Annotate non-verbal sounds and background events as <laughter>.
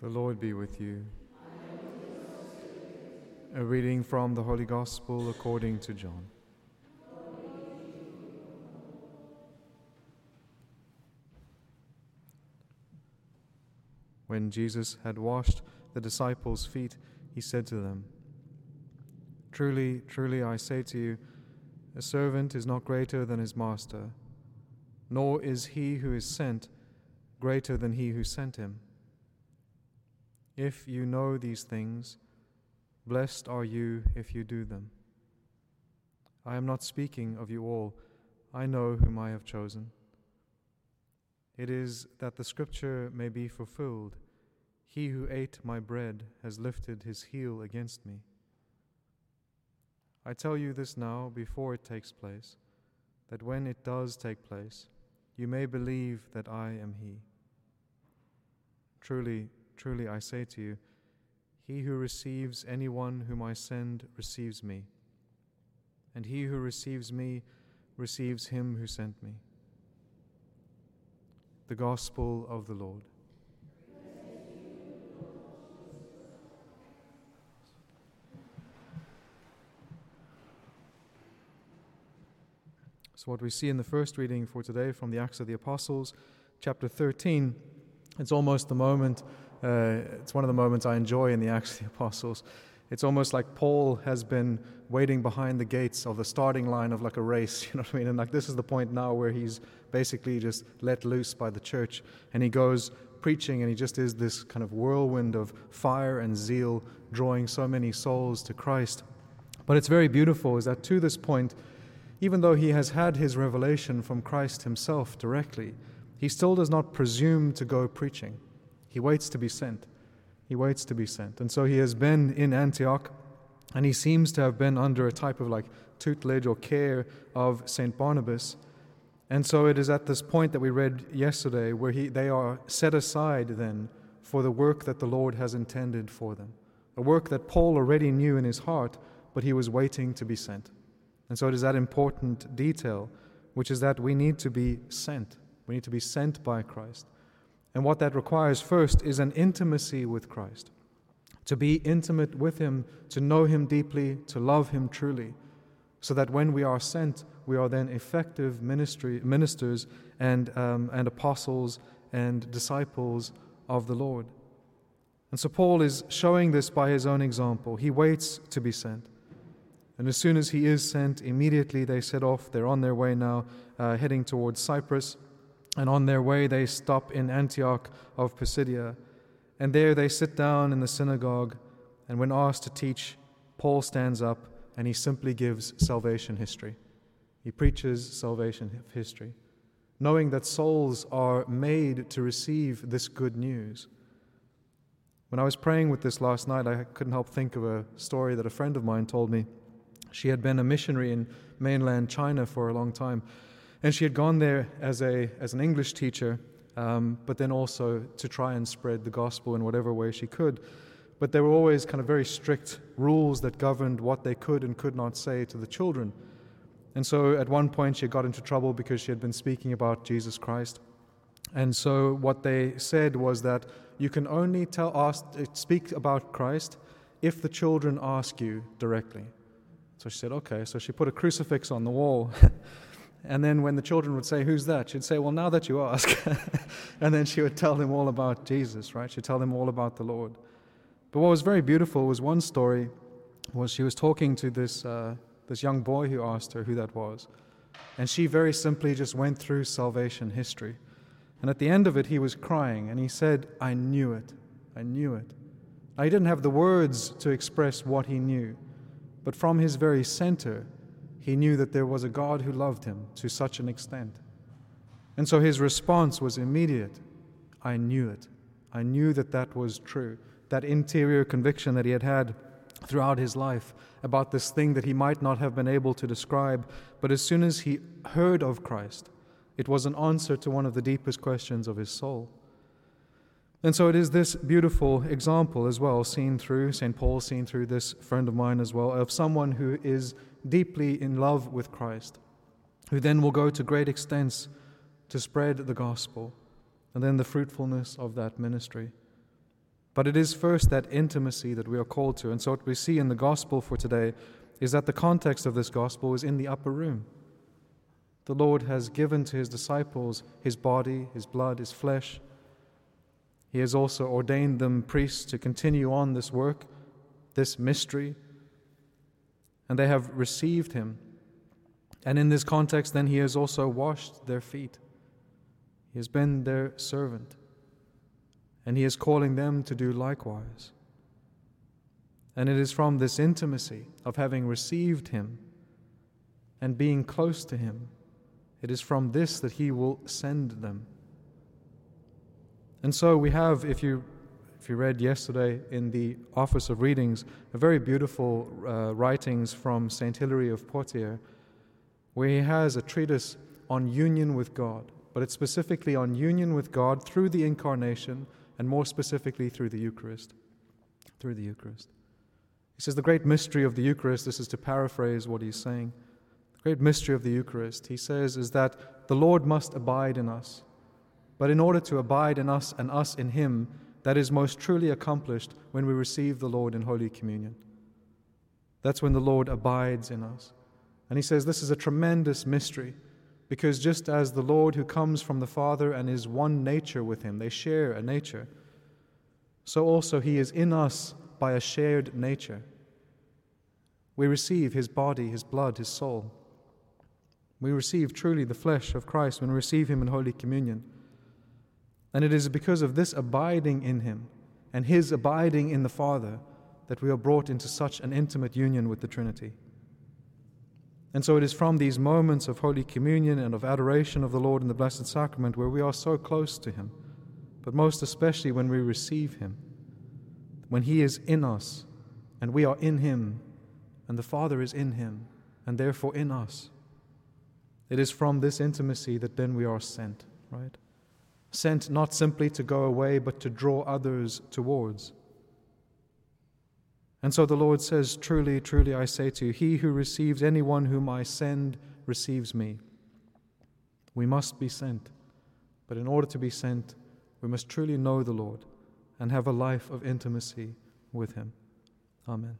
The Lord be with you. A reading from the Holy Gospel according to John. When Jesus had washed the disciples' feet, he said to them, Truly, truly, I say to you, a servant is not greater than his master, nor is he who is sent greater than he who sent him. If you know these things, blessed are you if you do them. I am not speaking of you all, I know whom I have chosen. It is that the scripture may be fulfilled He who ate my bread has lifted his heel against me. I tell you this now before it takes place, that when it does take place, you may believe that I am He. Truly, Truly I say to you, he who receives anyone whom I send receives me, and he who receives me receives him who sent me. The Gospel of the Lord. So, what we see in the first reading for today from the Acts of the Apostles, chapter 13, it's almost the moment uh, it's one of the moments I enjoy in the Acts of the Apostles. It's almost like Paul has been waiting behind the gates of the starting line of like a race, <laughs> you know what I mean? And like this is the point now where he's basically just let loose by the church and he goes preaching and he just is this kind of whirlwind of fire and zeal drawing so many souls to Christ. But it's very beautiful is that to this point, even though he has had his revelation from Christ himself directly, he still does not presume to go preaching. He waits to be sent. He waits to be sent. And so he has been in Antioch, and he seems to have been under a type of like tutelage or care of St. Barnabas. And so it is at this point that we read yesterday where he, they are set aside then for the work that the Lord has intended for them. A work that Paul already knew in his heart, but he was waiting to be sent. And so it is that important detail, which is that we need to be sent. We need to be sent by Christ. And what that requires first is an intimacy with Christ. To be intimate with Him, to know Him deeply, to love Him truly, so that when we are sent, we are then effective ministry, ministers and, um, and apostles and disciples of the Lord. And so Paul is showing this by his own example. He waits to be sent. And as soon as he is sent, immediately they set off. They're on their way now, uh, heading towards Cyprus. And on their way, they stop in Antioch of Pisidia. And there they sit down in the synagogue. And when asked to teach, Paul stands up and he simply gives salvation history. He preaches salvation history, knowing that souls are made to receive this good news. When I was praying with this last night, I couldn't help think of a story that a friend of mine told me. She had been a missionary in mainland China for a long time. And she had gone there as, a, as an English teacher, um, but then also to try and spread the gospel in whatever way she could. But there were always kind of very strict rules that governed what they could and could not say to the children. And so at one point she got into trouble because she had been speaking about Jesus Christ. And so what they said was that you can only tell, ask, speak about Christ if the children ask you directly. So she said, okay. So she put a crucifix on the wall. <laughs> And then when the children would say, Who's that? She'd say, Well, now that you ask. <laughs> and then she would tell them all about Jesus, right? She'd tell them all about the Lord. But what was very beautiful was one story was she was talking to this, uh, this young boy who asked her who that was. And she very simply just went through salvation history. And at the end of it, he was crying and he said, I knew it. I knew it. Now, he didn't have the words to express what he knew, but from his very center, he knew that there was a God who loved him to such an extent. And so his response was immediate I knew it. I knew that that was true. That interior conviction that he had had throughout his life about this thing that he might not have been able to describe. But as soon as he heard of Christ, it was an answer to one of the deepest questions of his soul. And so it is this beautiful example as well, seen through St. Paul, seen through this friend of mine as well, of someone who is deeply in love with Christ, who then will go to great extents to spread the gospel, and then the fruitfulness of that ministry. But it is first that intimacy that we are called to. And so, what we see in the gospel for today is that the context of this gospel is in the upper room. The Lord has given to his disciples his body, his blood, his flesh. He has also ordained them priests to continue on this work, this mystery, and they have received him. And in this context, then, he has also washed their feet. He has been their servant, and he is calling them to do likewise. And it is from this intimacy of having received him and being close to him, it is from this that he will send them. And so we have, if you if you read yesterday in the Office of Readings, a very beautiful uh, writings from Saint Hilary of Poitiers, where he has a treatise on union with God, but it's specifically on union with God through the incarnation and more specifically through the Eucharist. Through the Eucharist. He says the great mystery of the Eucharist, this is to paraphrase what he's saying, the great mystery of the Eucharist, he says, is that the Lord must abide in us. But in order to abide in us and us in him, that is most truly accomplished when we receive the Lord in Holy Communion. That's when the Lord abides in us. And he says this is a tremendous mystery because just as the Lord who comes from the Father and is one nature with him, they share a nature, so also he is in us by a shared nature. We receive his body, his blood, his soul. We receive truly the flesh of Christ when we receive him in Holy Communion. And it is because of this abiding in Him and His abiding in the Father that we are brought into such an intimate union with the Trinity. And so it is from these moments of Holy Communion and of adoration of the Lord in the Blessed Sacrament where we are so close to Him, but most especially when we receive Him, when He is in us and we are in Him and the Father is in Him and therefore in us. It is from this intimacy that then we are sent, right? Sent not simply to go away, but to draw others towards. And so the Lord says, Truly, truly, I say to you, he who receives anyone whom I send receives me. We must be sent, but in order to be sent, we must truly know the Lord and have a life of intimacy with him. Amen.